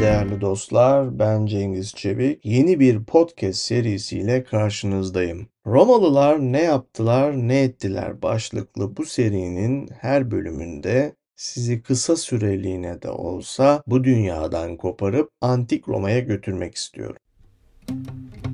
Değerli dostlar, ben Cengiz Çevik. Yeni bir podcast serisiyle karşınızdayım. Romalılar ne yaptılar, ne ettiler başlıklı bu serinin her bölümünde sizi kısa süreliğine de olsa bu dünyadan koparıp antik Roma'ya götürmek istiyorum. Bugün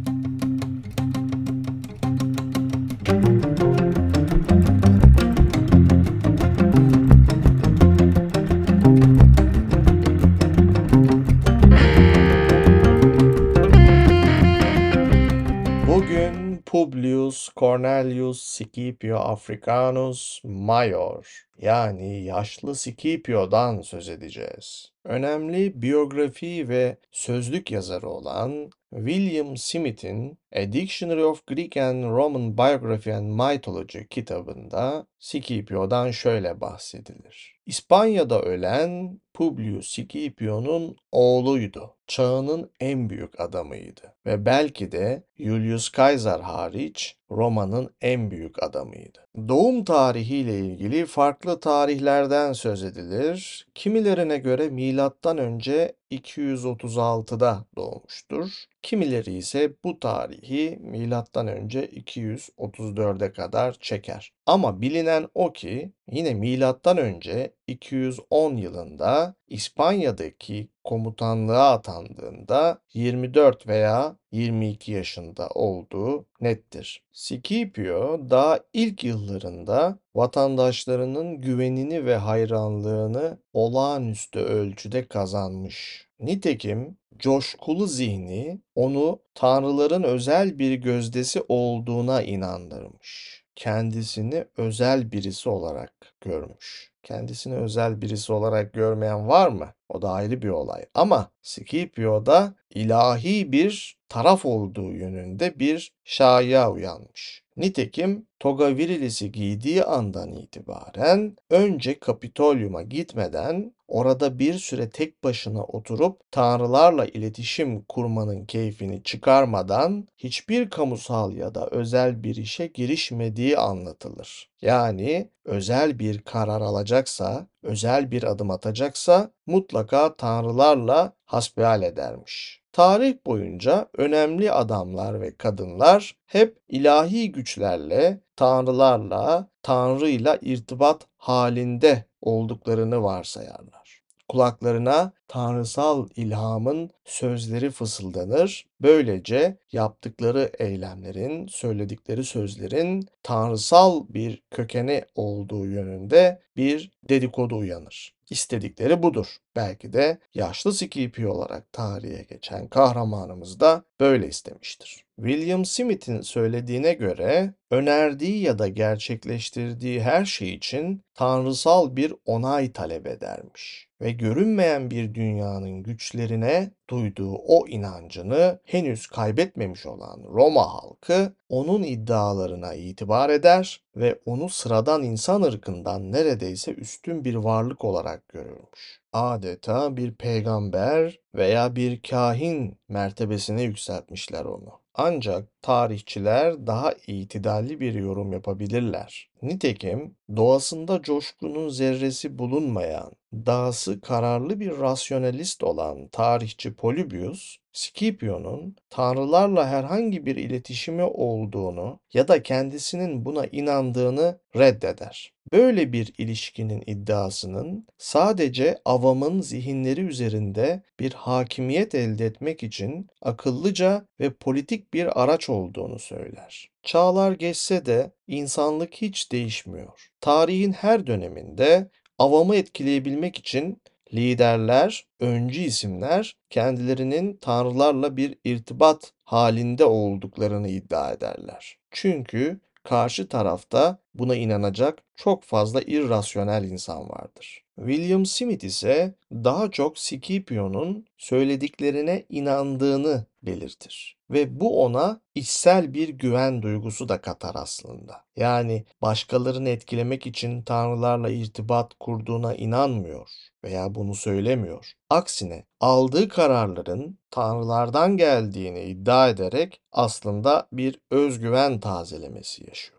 Cornelius Scipio Africanus Major yani yaşlı Scipio'dan söz edeceğiz. Önemli biyografi ve sözlük yazarı olan William Smith'in A Dictionary of Greek and Roman Biography and Mythology kitabında Scipio'dan şöyle bahsedilir. İspanya'da ölen Publius Scipio'nun oğluydu. Çağının en büyük adamıydı ve belki de Julius Caesar hariç Roma'nın en büyük adamıydı. Doğum tarihiyle ilgili farklı tarihlerden söz edilir. Kimilerine göre milattan önce 236'da doğmuştur. Kimileri ise bu tarihi milattan önce 234'e kadar çeker. Ama bilinen o ki yine milattan önce 210 yılında İspanya'daki komutanlığa atandığında 24 veya 22 yaşında olduğu nettir. Scipio daha ilk yıllarında vatandaşlarının güvenini ve hayranlığını olağanüstü ölçüde kazanmış. Nitekim coşkulu zihni onu tanrıların özel bir gözdesi olduğuna inandırmış. Kendisini özel birisi olarak görmüş. Kendisini özel birisi olarak görmeyen var mı? O da ayrı bir olay. Ama Scipio'da ilahi bir taraf olduğu yönünde bir şaya uyanmış. Nitekim toga virilisi giydiği andan itibaren önce Kapitolyum'a gitmeden orada bir süre tek başına oturup tanrılarla iletişim kurmanın keyfini çıkarmadan hiçbir kamusal ya da özel bir işe girişmediği anlatılır. Yani özel bir karar alacaksa, özel bir adım atacaksa mutlaka tanrılarla hasbihal edermiş. Tarih boyunca önemli adamlar ve kadınlar hep ilahi güçlerle, tanrılarla, tanrıyla irtibat halinde olduklarını varsayarlar. Kulaklarına tanrısal ilhamın sözleri fısıldanır. Böylece yaptıkları eylemlerin, söyledikleri sözlerin tanrısal bir kökeni olduğu yönünde bir dedikodu uyanır. İstedikleri budur. Belki de yaşlı Scipio olarak tarihe geçen kahramanımız da böyle istemiştir. William Smith'in söylediğine göre önerdiği ya da gerçekleştirdiği her şey için tanrısal bir onay talep edermiş ve görünmeyen bir dünyanın güçlerine duyduğu o inancını henüz kaybetmemiş olan Roma halkı onun iddialarına itibar eder ve onu sıradan insan ırkından neredeyse üstün bir varlık olarak görürmüş. Adeta bir peygamber veya bir kahin mertebesine yükseltmişler onu. Ancak tarihçiler daha itidalli bir yorum yapabilirler. Nitekim doğasında coşkunun zerresi bulunmayan, dahası kararlı bir rasyonalist olan tarihçi Polybius, Scipio'nun tanrılarla herhangi bir iletişimi olduğunu ya da kendisinin buna inandığını reddeder. Böyle bir ilişkinin iddiasının sadece avamın zihinleri üzerinde bir hakimiyet elde etmek için akıllıca ve politik bir araç olduğunu söyler. Çağlar geçse de insanlık hiç değişmiyor. Tarihin her döneminde avamı etkileyebilmek için liderler, öncü isimler kendilerinin tanrılarla bir irtibat halinde olduklarını iddia ederler. Çünkü karşı tarafta buna inanacak çok fazla irrasyonel insan vardır. William Smith ise daha çok Scipio'nun söylediklerine inandığını belirtir ve bu ona içsel bir güven duygusu da katar aslında. Yani başkalarını etkilemek için tanrılarla irtibat kurduğuna inanmıyor veya bunu söylemiyor. Aksine aldığı kararların tanrılardan geldiğini iddia ederek aslında bir özgüven tazelemesi yaşıyor.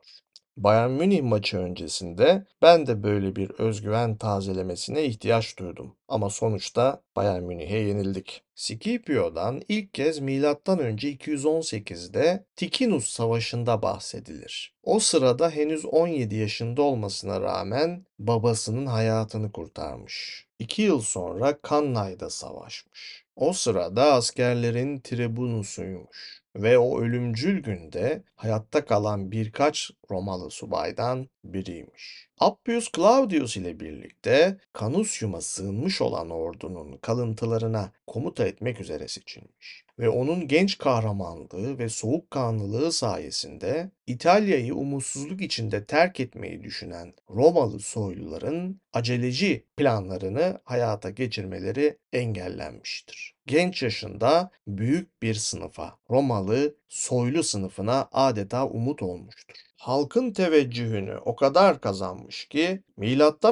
Bayern Münih maçı öncesinde ben de böyle bir özgüven tazelemesine ihtiyaç duydum. Ama sonuçta Bayern Münih'e yenildik. Scipio'dan ilk kez önce 218'de Ticinus Savaşı'nda bahsedilir. O sırada henüz 17 yaşında olmasına rağmen babasının hayatını kurtarmış. İki yıl sonra Cannay'da savaşmış. O sırada askerlerin tribunusuymuş ve o ölümcül günde hayatta kalan birkaç Romalı subaydan biriymiş. Appius Claudius ile birlikte Canusium'a sığınmış olan ordunun kalıntılarına komuta etmek üzere seçilmiş ve onun genç kahramanlığı ve soğukkanlılığı sayesinde İtalya'yı umutsuzluk içinde terk etmeyi düşünen Romalı soyluların aceleci planlarını hayata geçirmeleri engellenmiştir. Genç yaşında büyük bir sınıfa, Romalı soylu sınıfına adeta umut olmuştur. Halkın teveccühünü o kadar kazanmış ki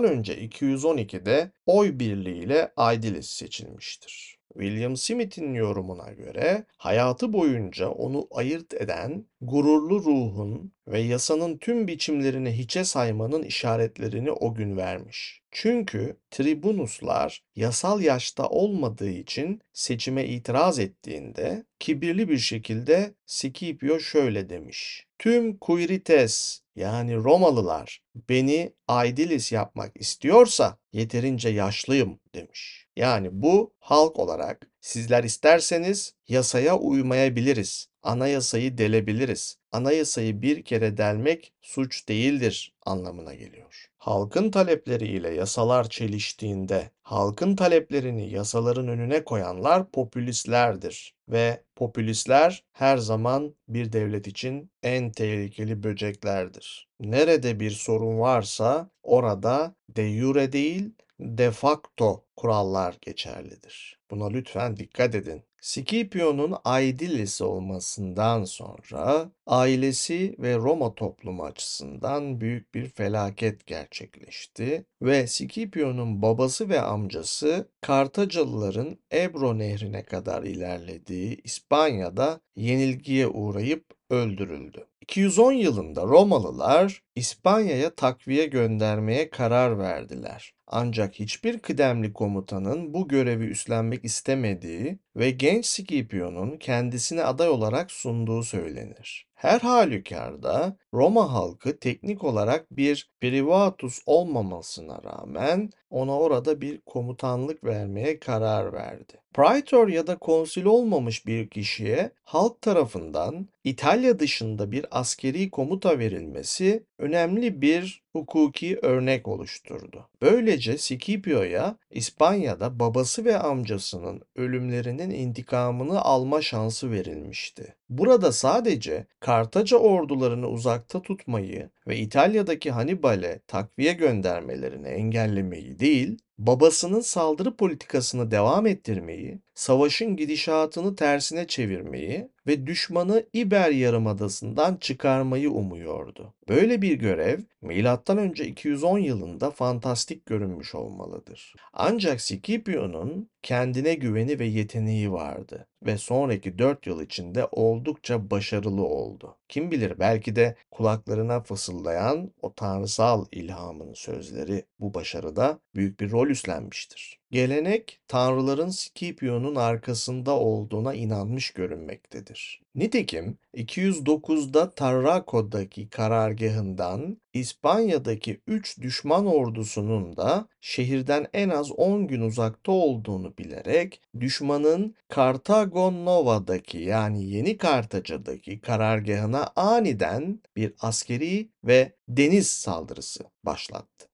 önce 212'de oy birliğiyle Aedilis seçilmiştir. William Smith'in yorumuna göre hayatı boyunca onu ayırt eden gururlu ruhun ve yasanın tüm biçimlerini hiçe saymanın işaretlerini o gün vermiş. Çünkü tribunuslar yasal yaşta olmadığı için seçime itiraz ettiğinde kibirli bir şekilde Scipio şöyle demiş. Tüm Quirites yani Romalılar beni Aedilis yapmak istiyorsa yeterince yaşlıyım demiş. Yani bu halk olarak sizler isterseniz yasaya uymayabiliriz. Anayasayı delebiliriz. Anayasayı bir kere delmek suç değildir anlamına geliyor. Halkın talepleriyle yasalar çeliştiğinde halkın taleplerini yasaların önüne koyanlar popülistlerdir ve popülistler her zaman bir devlet için en tehlikeli böceklerdir. Nerede bir sorun varsa orada de jure değil de facto kurallar geçerlidir. Buna lütfen dikkat edin. Scipio'nun Aedilisi olmasından sonra ailesi ve Roma toplumu açısından büyük bir felaket gerçekleşti ve Scipio'nun babası ve amcası Kartacalıların Ebro nehrine kadar ilerlediği İspanya'da yenilgiye uğrayıp öldürüldü. 210 yılında Romalılar İspanya'ya takviye göndermeye karar verdiler. Ancak hiçbir kıdemli komutanın bu görevi üstlenmek istemediği ve genç Scipio'nun kendisine aday olarak sunduğu söylenir. Her halükarda Roma halkı teknik olarak bir privatus olmamasına rağmen ona orada bir komutanlık vermeye karar verdi. Praetor ya da konsil olmamış bir kişiye halk tarafından İtalya dışında bir askeri komuta verilmesi önemli bir hukuki örnek oluşturdu. Böylece Scipio'ya İspanya'da babası ve amcasının ölümlerinin intikamını alma şansı verilmişti. Burada sadece Kartaca ordularını uzakta tutmayı ve İtalya'daki Hannibal'e takviye göndermelerini engellemeyi değil, babasının saldırı politikasını devam ettirmeyi, savaşın gidişatını tersine çevirmeyi ve düşmanı İber Yarımadası'ndan çıkarmayı umuyordu. Böyle bir görev M.Ö. 210 yılında fantastik görünmüş olmalıdır. Ancak Scipio'nun kendine güveni ve yeteneği vardı ve sonraki 4 yıl içinde oldukça başarılı oldu. Kim bilir belki de kulaklarına fısıldayan o tanrısal ilhamın sözleri bu başarıda büyük bir rol üstlenmiştir. Gelenek tanrıların Scipio'nun arkasında olduğuna inanmış görünmektedir. Nitekim 209'da Tarraco'daki karargahından İspanya'daki 3 düşman ordusunun da şehirden en az 10 gün uzakta olduğunu bilerek düşmanın Kartago Nova'daki yani Yeni Kartaca'daki karargahına aniden bir askeri ve deniz saldırısı başlattı.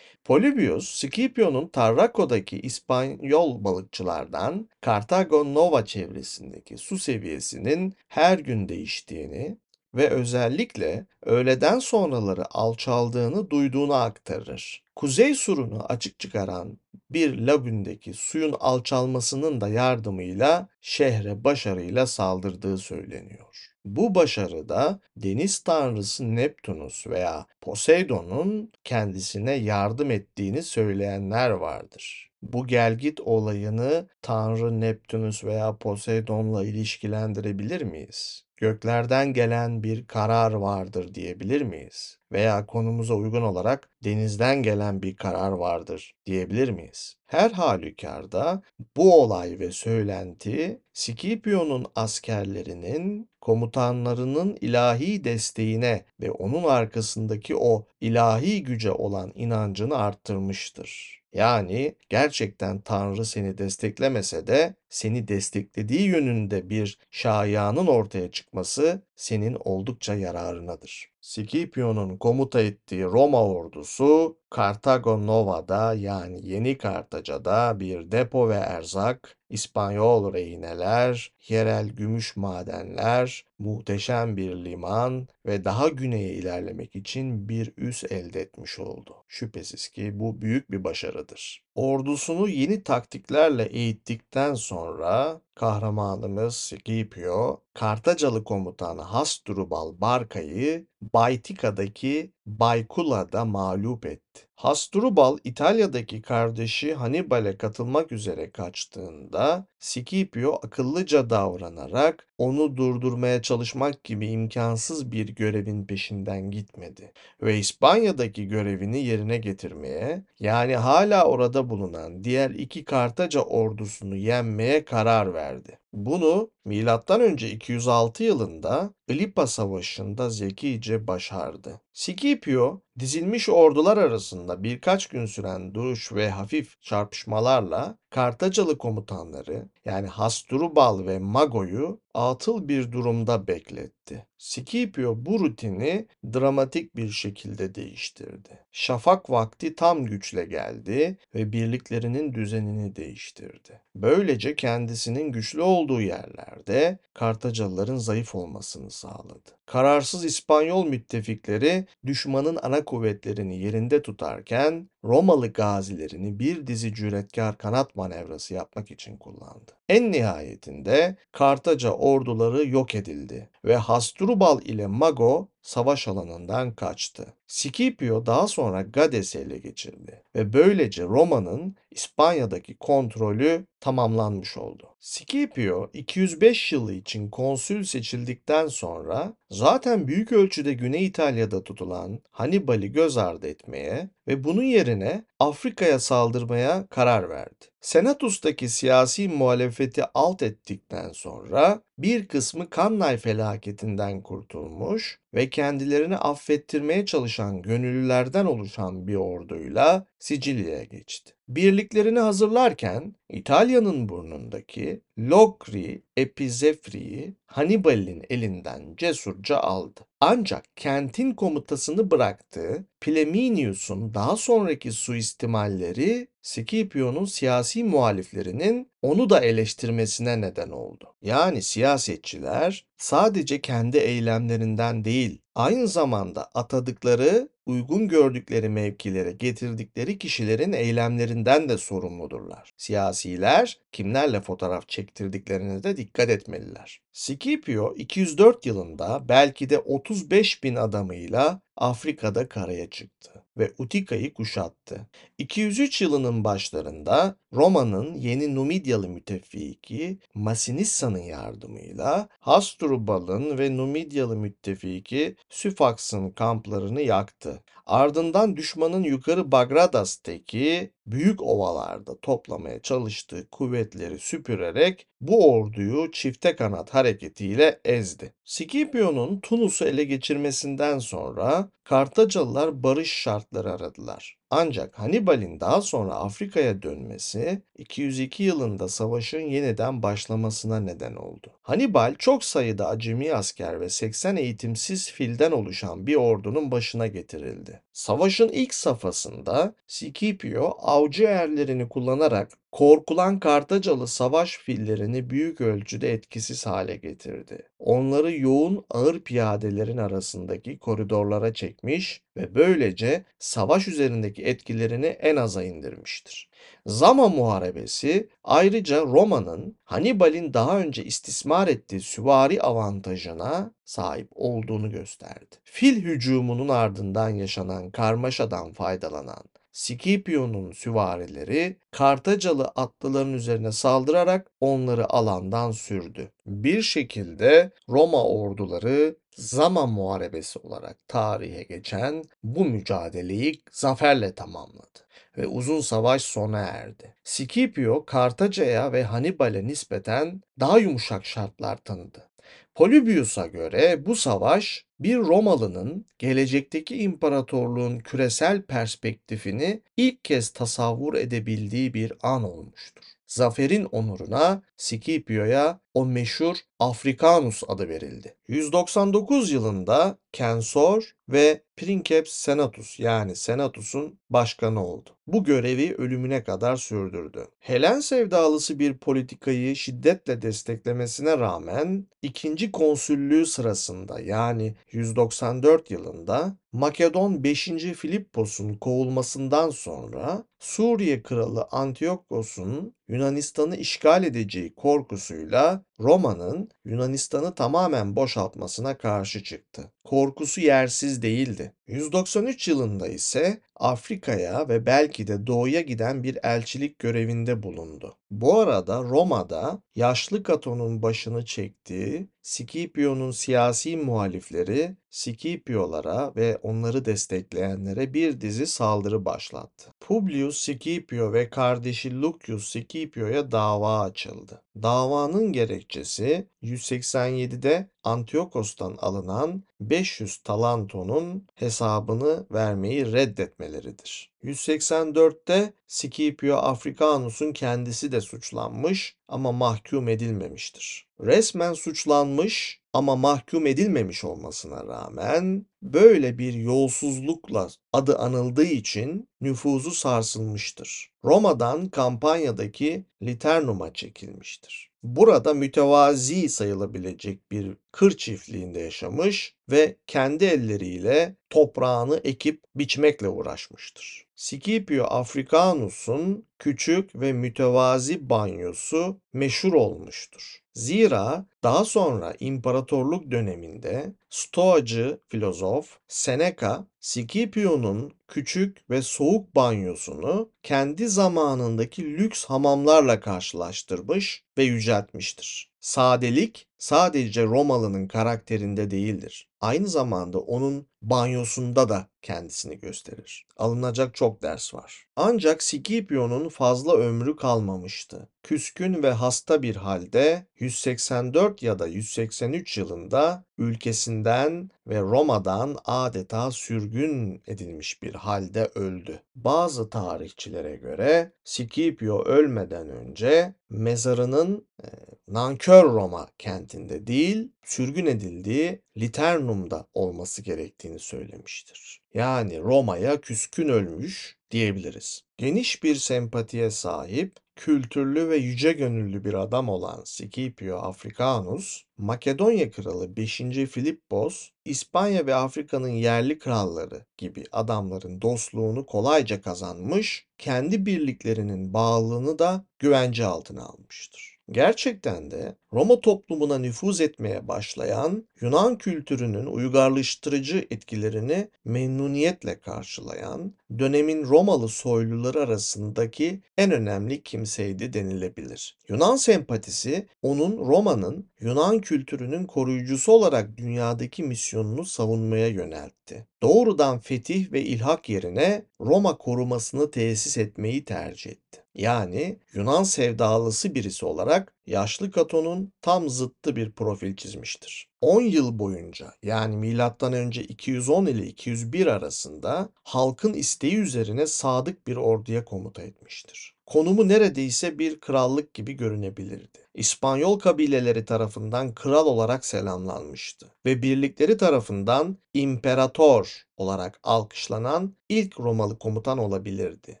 Polybius, Scipio'nun Tarraco'daki İspanyol balıkçılardan Kartago Nova çevresindeki su seviyesinin her gün değiştiğini ve özellikle öğleden sonraları alçaldığını duyduğunu aktarır. Kuzey surunu açık çıkaran bir lagündeki suyun alçalmasının da yardımıyla şehre başarıyla saldırdığı söyleniyor. Bu başarıda deniz tanrısı Neptunus veya Poseidon'un kendisine yardım ettiğini söyleyenler vardır. Bu gelgit olayını Tanrı Neptunus veya Poseidon'la ilişkilendirebilir miyiz? Göklerden gelen bir karar vardır diyebilir miyiz? Veya konumuza uygun olarak denizden gelen bir karar vardır diyebilir miyiz? Her halükarda bu olay ve söylenti Scipio'nun askerlerinin komutanlarının ilahi desteğine ve onun arkasındaki o ilahi güce olan inancını arttırmıştır. Yani gerçekten Tanrı seni desteklemese de seni desteklediği yönünde bir şayanın ortaya çıkması senin oldukça yararınadır. Scipio'nun komuta ettiği Roma ordusu Kartago Nova'da yani Yeni Kartaca'da bir depo ve erzak, İspanyol rehineler, yerel gümüş madenler, muhteşem bir liman ve daha güneye ilerlemek için bir üs elde etmiş oldu. Şüphesiz ki bu büyük bir başarıdır. Ordusunu yeni taktiklerle eğittikten sonra kahramanımız Scipio, Kartacalı komutanı Hasdrubal Barka'yı Baytika'daki Baykula'da mağlup etti. Hasdrubal İtalya'daki kardeşi Hannibal'e katılmak üzere kaçtığında Scipio akıllıca davranarak onu durdurmaya çalışmak gibi imkansız bir görevin peşinden gitmedi ve İspanya'daki görevini yerine getirmeye yani hala orada bulunan diğer iki Kartaca ordusunu yenmeye karar verdi verdi. Bunu milattan önce 206 yılında Ilipa Savaşı'nda zekice başardı. Scipio dizilmiş ordular arasında birkaç gün süren duruş ve hafif çarpışmalarla Kartacalı komutanları yani Hasdrubal ve Mago'yu atıl bir durumda bekletti. Scipio bu rutini dramatik bir şekilde değiştirdi. Şafak vakti tam güçle geldi ve birliklerinin düzenini değiştirdi. Böylece kendisinin güçlü olduğu yerlerde Kartacalıların zayıf olmasını sağladı. Kararsız İspanyol müttefikleri düşmanın ana kuvvetlerini yerinde tutarken Romalı gazilerini bir dizi cüretkar kanat manevrası yapmak için kullandı. En nihayetinde Kartaca orduları yok edildi ve Hasdrubal ile Mago savaş alanından kaçtı. Scipio daha sonra Gades'i ele geçirdi ve böylece Roma'nın İspanya'daki kontrolü tamamlanmış oldu. Scipio 205 yılı için konsül seçildikten sonra zaten büyük ölçüde Güney İtalya'da tutulan Hannibal'i göz ardı etmeye ve bunun yerine Afrika'ya saldırmaya karar verdi. Senatus'taki siyasi muhalefeti alt ettikten sonra bir kısmı Kannay felaketinden kurtulmuş ve kendilerini affettirmeye çalışan gönüllülerden oluşan bir orduyla Sicilya'ya geçti. Birliklerini hazırlarken İtalya'nın burnundaki Locri Epizefri'yi Hannibal'in elinden cesurca aldı. Ancak kentin komutasını bıraktığı Flaminius'un daha sonraki suistimalleri Scipio'nun siyasi muhaliflerinin onu da eleştirmesine neden oldu. Yani siyasetçiler sadece kendi eylemlerinden değil, aynı zamanda atadıkları, uygun gördükleri mevkilere getirdikleri kişilerin eylemlerinden de sorumludurlar. Siyasiler kimlerle fotoğraf çektirdiklerine de dikkat etmeliler. Scipio 204 yılında belki de 35 bin adamıyla Afrika'da karaya çıktı ve Utika'yı kuşattı. 203 yılının başlarında Roma'nın yeni Numidyalı müttefiki Masinissa'nın yardımıyla Hasdrubal'ın ve Numidyalı müttefiki Süfaks'ın kamplarını yaktı. Ardından düşmanın yukarı Bagradas'taki büyük ovalarda toplamaya çalıştığı kuvvetleri süpürerek bu orduyu çifte kanat hareketiyle ezdi. Scipio'nun Tunus'u ele geçirmesinden sonra Kartacalılar barış şartları aradılar. Ancak Hannibal'in daha sonra Afrika'ya dönmesi 202 yılında savaşın yeniden başlamasına neden oldu. Hannibal çok sayıda acemi asker ve 80 eğitimsiz filden oluşan bir ordunun başına getirildi. Savaşın ilk safhasında Scipio avcı erlerini kullanarak korkulan Kartacalı savaş fillerini büyük ölçüde etkisiz hale getirdi. Onları yoğun ağır piyadelerin arasındaki koridorlara çekmiş ve böylece savaş üzerindeki etkilerini en aza indirmiştir. Zama Muharebesi ayrıca Roma'nın Hannibal'in daha önce istismar ettiği süvari avantajına sahip olduğunu gösterdi. Fil hücumunun ardından yaşanan karmaşadan faydalanan Scipio'nun süvarileri Kartacalı atlıların üzerine saldırarak onları alandan sürdü. Bir şekilde Roma orduları Zama Muharebesi olarak tarihe geçen bu mücadeleyi zaferle tamamladı ve uzun savaş sona erdi. Scipio, Kartaca'ya ve Hannibal'e nispeten daha yumuşak şartlar tanıdı. Polybius'a göre bu savaş bir Romalı'nın gelecekteki imparatorluğun küresel perspektifini ilk kez tasavvur edebildiği bir an olmuştur. Zaferin onuruna Scipio'ya o meşhur Africanus adı verildi. 199 yılında Kensor ve Princeps Senatus yani Senatus'un başkanı oldu. Bu görevi ölümüne kadar sürdürdü. Helen sevdalısı bir politikayı şiddetle desteklemesine rağmen ikinci konsüllüğü sırasında yani 194 yılında Makedon 5. Filippos'un kovulmasından sonra Suriye kralı Antiochos'un Yunanistan'ı işgal edeceği korkusuyla Roma'nın Yunanistan'ı tamamen boşaltmasına karşı çıktı. Korkusu yersiz değildi. 193 yılında ise Afrika'ya ve belki de doğuya giden bir elçilik görevinde bulundu. Bu arada Roma'da yaşlı Kato'nun başını çektiği Scipio'nun siyasi muhalifleri Scipio'lara ve onları destekleyenlere bir dizi saldırı başlattı. Publius Scipio ve kardeşi Lucius Scipio'ya dava açıldı. Davanın gerekçesi 187'de Antiochos'tan alınan 500 talantonun hesabını vermeyi reddetmeleridir. 184'te Scipio Africanus'un kendisi de suçlanmış ama mahkum edilmemiştir. Resmen suçlanmış ama mahkum edilmemiş olmasına rağmen böyle bir yolsuzlukla adı anıldığı için nüfuzu sarsılmıştır. Roma'dan kampanyadaki Liternum'a çekilmiştir. Burada mütevazi sayılabilecek bir kır çiftliğinde yaşamış ve kendi elleriyle toprağını ekip biçmekle uğraşmıştır. Scipio Africanus'un küçük ve mütevazi banyosu meşhur olmuştur. Zira daha sonra imparatorluk döneminde Stoacı filozof Seneca, Scipio'nun küçük ve soğuk banyosunu kendi zamanındaki lüks hamamlarla karşılaştırmış ve yüceltmiştir. Sadelik sadece Romalı'nın karakterinde değildir. Aynı zamanda onun banyosunda da kendisini gösterir. Alınacak çok ders var. Ancak Scipio'nun fazla ömrü kalmamıştı. Küskün ve hasta bir halde 184 ya da 183 yılında ülkesinden ve Roma'dan adeta sürgün edilmiş bir halde öldü. Bazı tarihçilere göre Scipio ölmeden önce mezarının e, nankör Roma kentinde değil, sürgün edildiği Liternum'da olması gerektiğini söylemiştir. Yani Roma'ya küskün ölmüş diyebiliriz. Geniş bir sempatiye sahip, kültürlü ve yüce gönüllü bir adam olan Scipio Africanus, Makedonya kralı 5. Filippos, İspanya ve Afrika'nın yerli kralları gibi adamların dostluğunu kolayca kazanmış, kendi birliklerinin bağlılığını da güvence altına almıştır. Gerçekten de Roma toplumuna nüfuz etmeye başlayan Yunan kültürünün uygarlaştırıcı etkilerini memnuniyetle karşılayan dönemin Romalı soyluları arasındaki en önemli kimseydi denilebilir. Yunan sempatisi onun Roma'nın Yunan kültürünün koruyucusu olarak dünyadaki misyonunu savunmaya yöneltti. Doğrudan fetih ve ilhak yerine Roma korumasını tesis etmeyi tercih etti. Yani Yunan sevdalısı birisi olarak yaşlı Kato'nun tam zıttı bir profil çizmiştir. 10 yıl boyunca yani milattan önce 210 ile 201 arasında halkın isteği üzerine sadık bir orduya komuta etmiştir. Konumu neredeyse bir krallık gibi görünebilirdi. İspanyol kabileleri tarafından kral olarak selamlanmıştı ve birlikleri tarafından imperator olarak alkışlanan ilk Romalı komutan olabilirdi.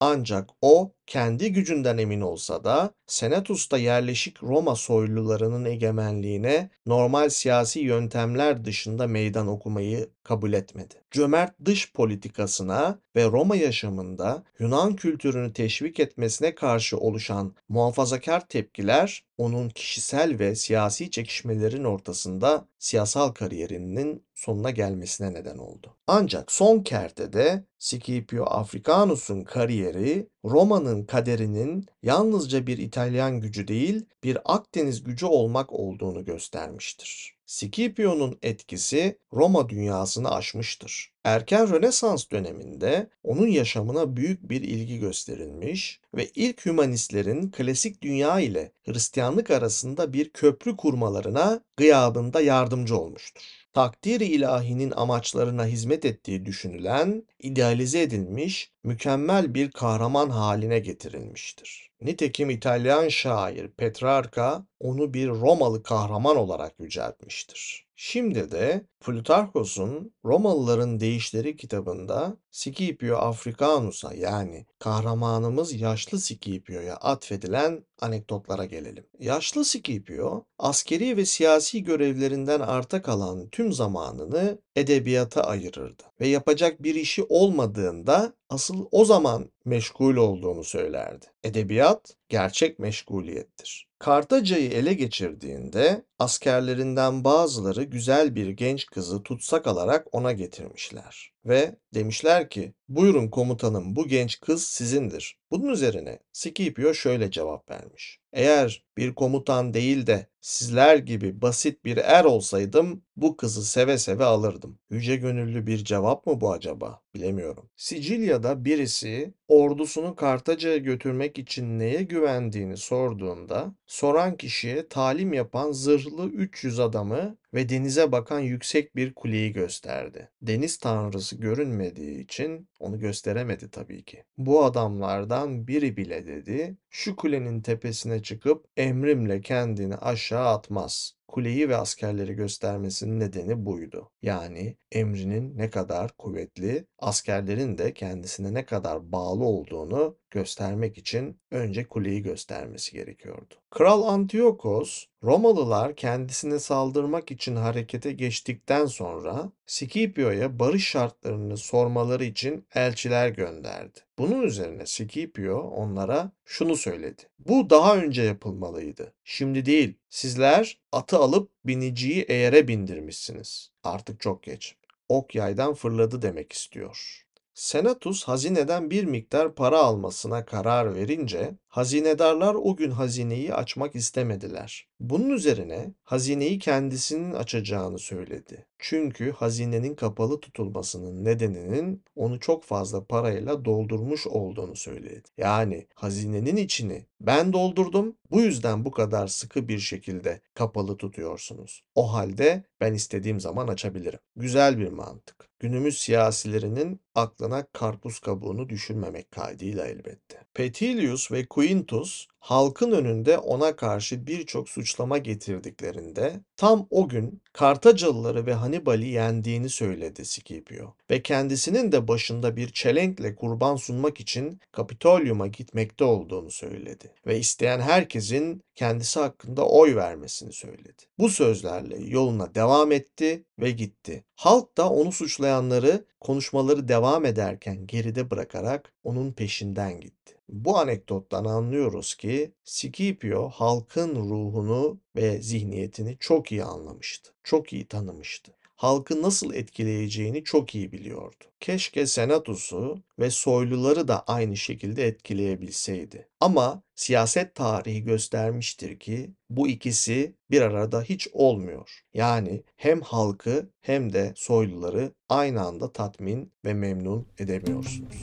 Ancak o kendi gücünden emin olsa da Senatus'ta yerleşik Roma soylularının egemenliğine normal siyasi yöntemler dışında meydan okumayı kabul etmedi. Cömert dış politikasına ve Roma yaşamında Yunan kültürünü teşvik etmesine karşı oluşan muhafazakar tepkiler onun kişisel ve siyasi çekişmelerin ortasında siyasal kariyerinin sonuna gelmesine neden oldu. Ancak son kertede Scipio Africanus'un kariyeri Roma'nın kaderinin yalnızca bir İtalyan gücü değil, bir Akdeniz gücü olmak olduğunu göstermiştir. Scipio'nun etkisi Roma dünyasını aşmıştır. Erken Rönesans döneminde onun yaşamına büyük bir ilgi gösterilmiş ve ilk hümanistlerin klasik dünya ile Hristiyanlık arasında bir köprü kurmalarına gıyabında yardımcı olmuştur takdiri ilahinin amaçlarına hizmet ettiği düşünülen, idealize edilmiş, mükemmel bir kahraman haline getirilmiştir. Nitekim İtalyan şair Petrarca onu bir Romalı kahraman olarak yüceltmiştir. Şimdi de Plutarkos'un Romalıların Değişleri kitabında Scipio Africanus'a yani kahramanımız yaşlı Scipio'ya atfedilen anekdotlara gelelim. Yaşlı Scipio, askeri ve siyasi görevlerinden arta kalan tüm zamanını edebiyata ayırırdı ve yapacak bir işi olmadığında asıl o zaman meşgul olduğunu söylerdi. Edebiyat gerçek meşguliyettir. Kartaca'yı ele geçirdiğinde askerlerinden bazıları güzel bir genç kızı tutsak alarak ona getirmişler. Ve demişler ki buyurun komutanım bu genç kız sizindir. Bunun üzerine Scipio şöyle cevap vermiş. Eğer bir komutan değil de sizler gibi basit bir er olsaydım bu kızı seve seve alırdım. Yüce gönüllü bir cevap mı bu acaba? Bilemiyorum. Sicilya'da birisi ordusunu Kartaca'ya götürmek için neye güvendiğini sorduğunda soran kişiye talim yapan zırhlı 300 adamı ve denize bakan yüksek bir kuleyi gösterdi. Deniz tanrısı görünmediği için onu gösteremedi tabii ki. Bu adamlardan biri bile dedi, şu kulenin tepesine çıkıp emrimle kendini aşağı atmaz. Kuleyi ve askerleri göstermesinin nedeni buydu. Yani emrinin ne kadar kuvvetli, askerlerin de kendisine ne kadar bağlı olduğunu göstermek için önce kuleyi göstermesi gerekiyordu. Kral Antiochos, Romalılar kendisine saldırmak için harekete geçtikten sonra Scipio'ya barış şartlarını sormaları için elçiler gönderdi. Bunun üzerine Scipio onlara şunu söyledi. Bu daha önce yapılmalıydı. Şimdi değil. Sizler atı alıp biniciyi eğere bindirmişsiniz. Artık çok geç. Ok yaydan fırladı demek istiyor. Senatus hazineden bir miktar para almasına karar verince hazinedarlar o gün hazineyi açmak istemediler. Bunun üzerine hazineyi kendisinin açacağını söyledi. Çünkü hazinenin kapalı tutulmasının nedeninin onu çok fazla parayla doldurmuş olduğunu söyledi. Yani hazinenin içini ben doldurdum, bu yüzden bu kadar sıkı bir şekilde kapalı tutuyorsunuz. O halde ben istediğim zaman açabilirim. Güzel bir mantık. Günümüz siyasilerinin aklına karpuz kabuğunu düşürmemek kaydıyla elbette. Petilius ve Quintus halkın önünde ona karşı birçok suçlama getirdiklerinde tam o gün Kartacalıları ve Hannibal'i yendiğini söyledi Scipio ve kendisinin de başında bir çelenkle kurban sunmak için Kapitolyum'a gitmekte olduğunu söyledi ve isteyen herkesin kendisi hakkında oy vermesini söyledi. Bu sözlerle yoluna devam etti ve gitti. Halk da onu suçlayanları konuşmaları devam ederken geride bırakarak onun peşinden gitti. Bu anekdottan anlıyoruz ki Scipio halkın ruhunu ve zihniyetini çok iyi anlamıştı. Çok iyi tanımıştı halkı nasıl etkileyeceğini çok iyi biliyordu. Keşke senatosu ve soyluları da aynı şekilde etkileyebilseydi. Ama siyaset tarihi göstermiştir ki bu ikisi bir arada hiç olmuyor. Yani hem halkı hem de soyluları aynı anda tatmin ve memnun edemiyorsunuz.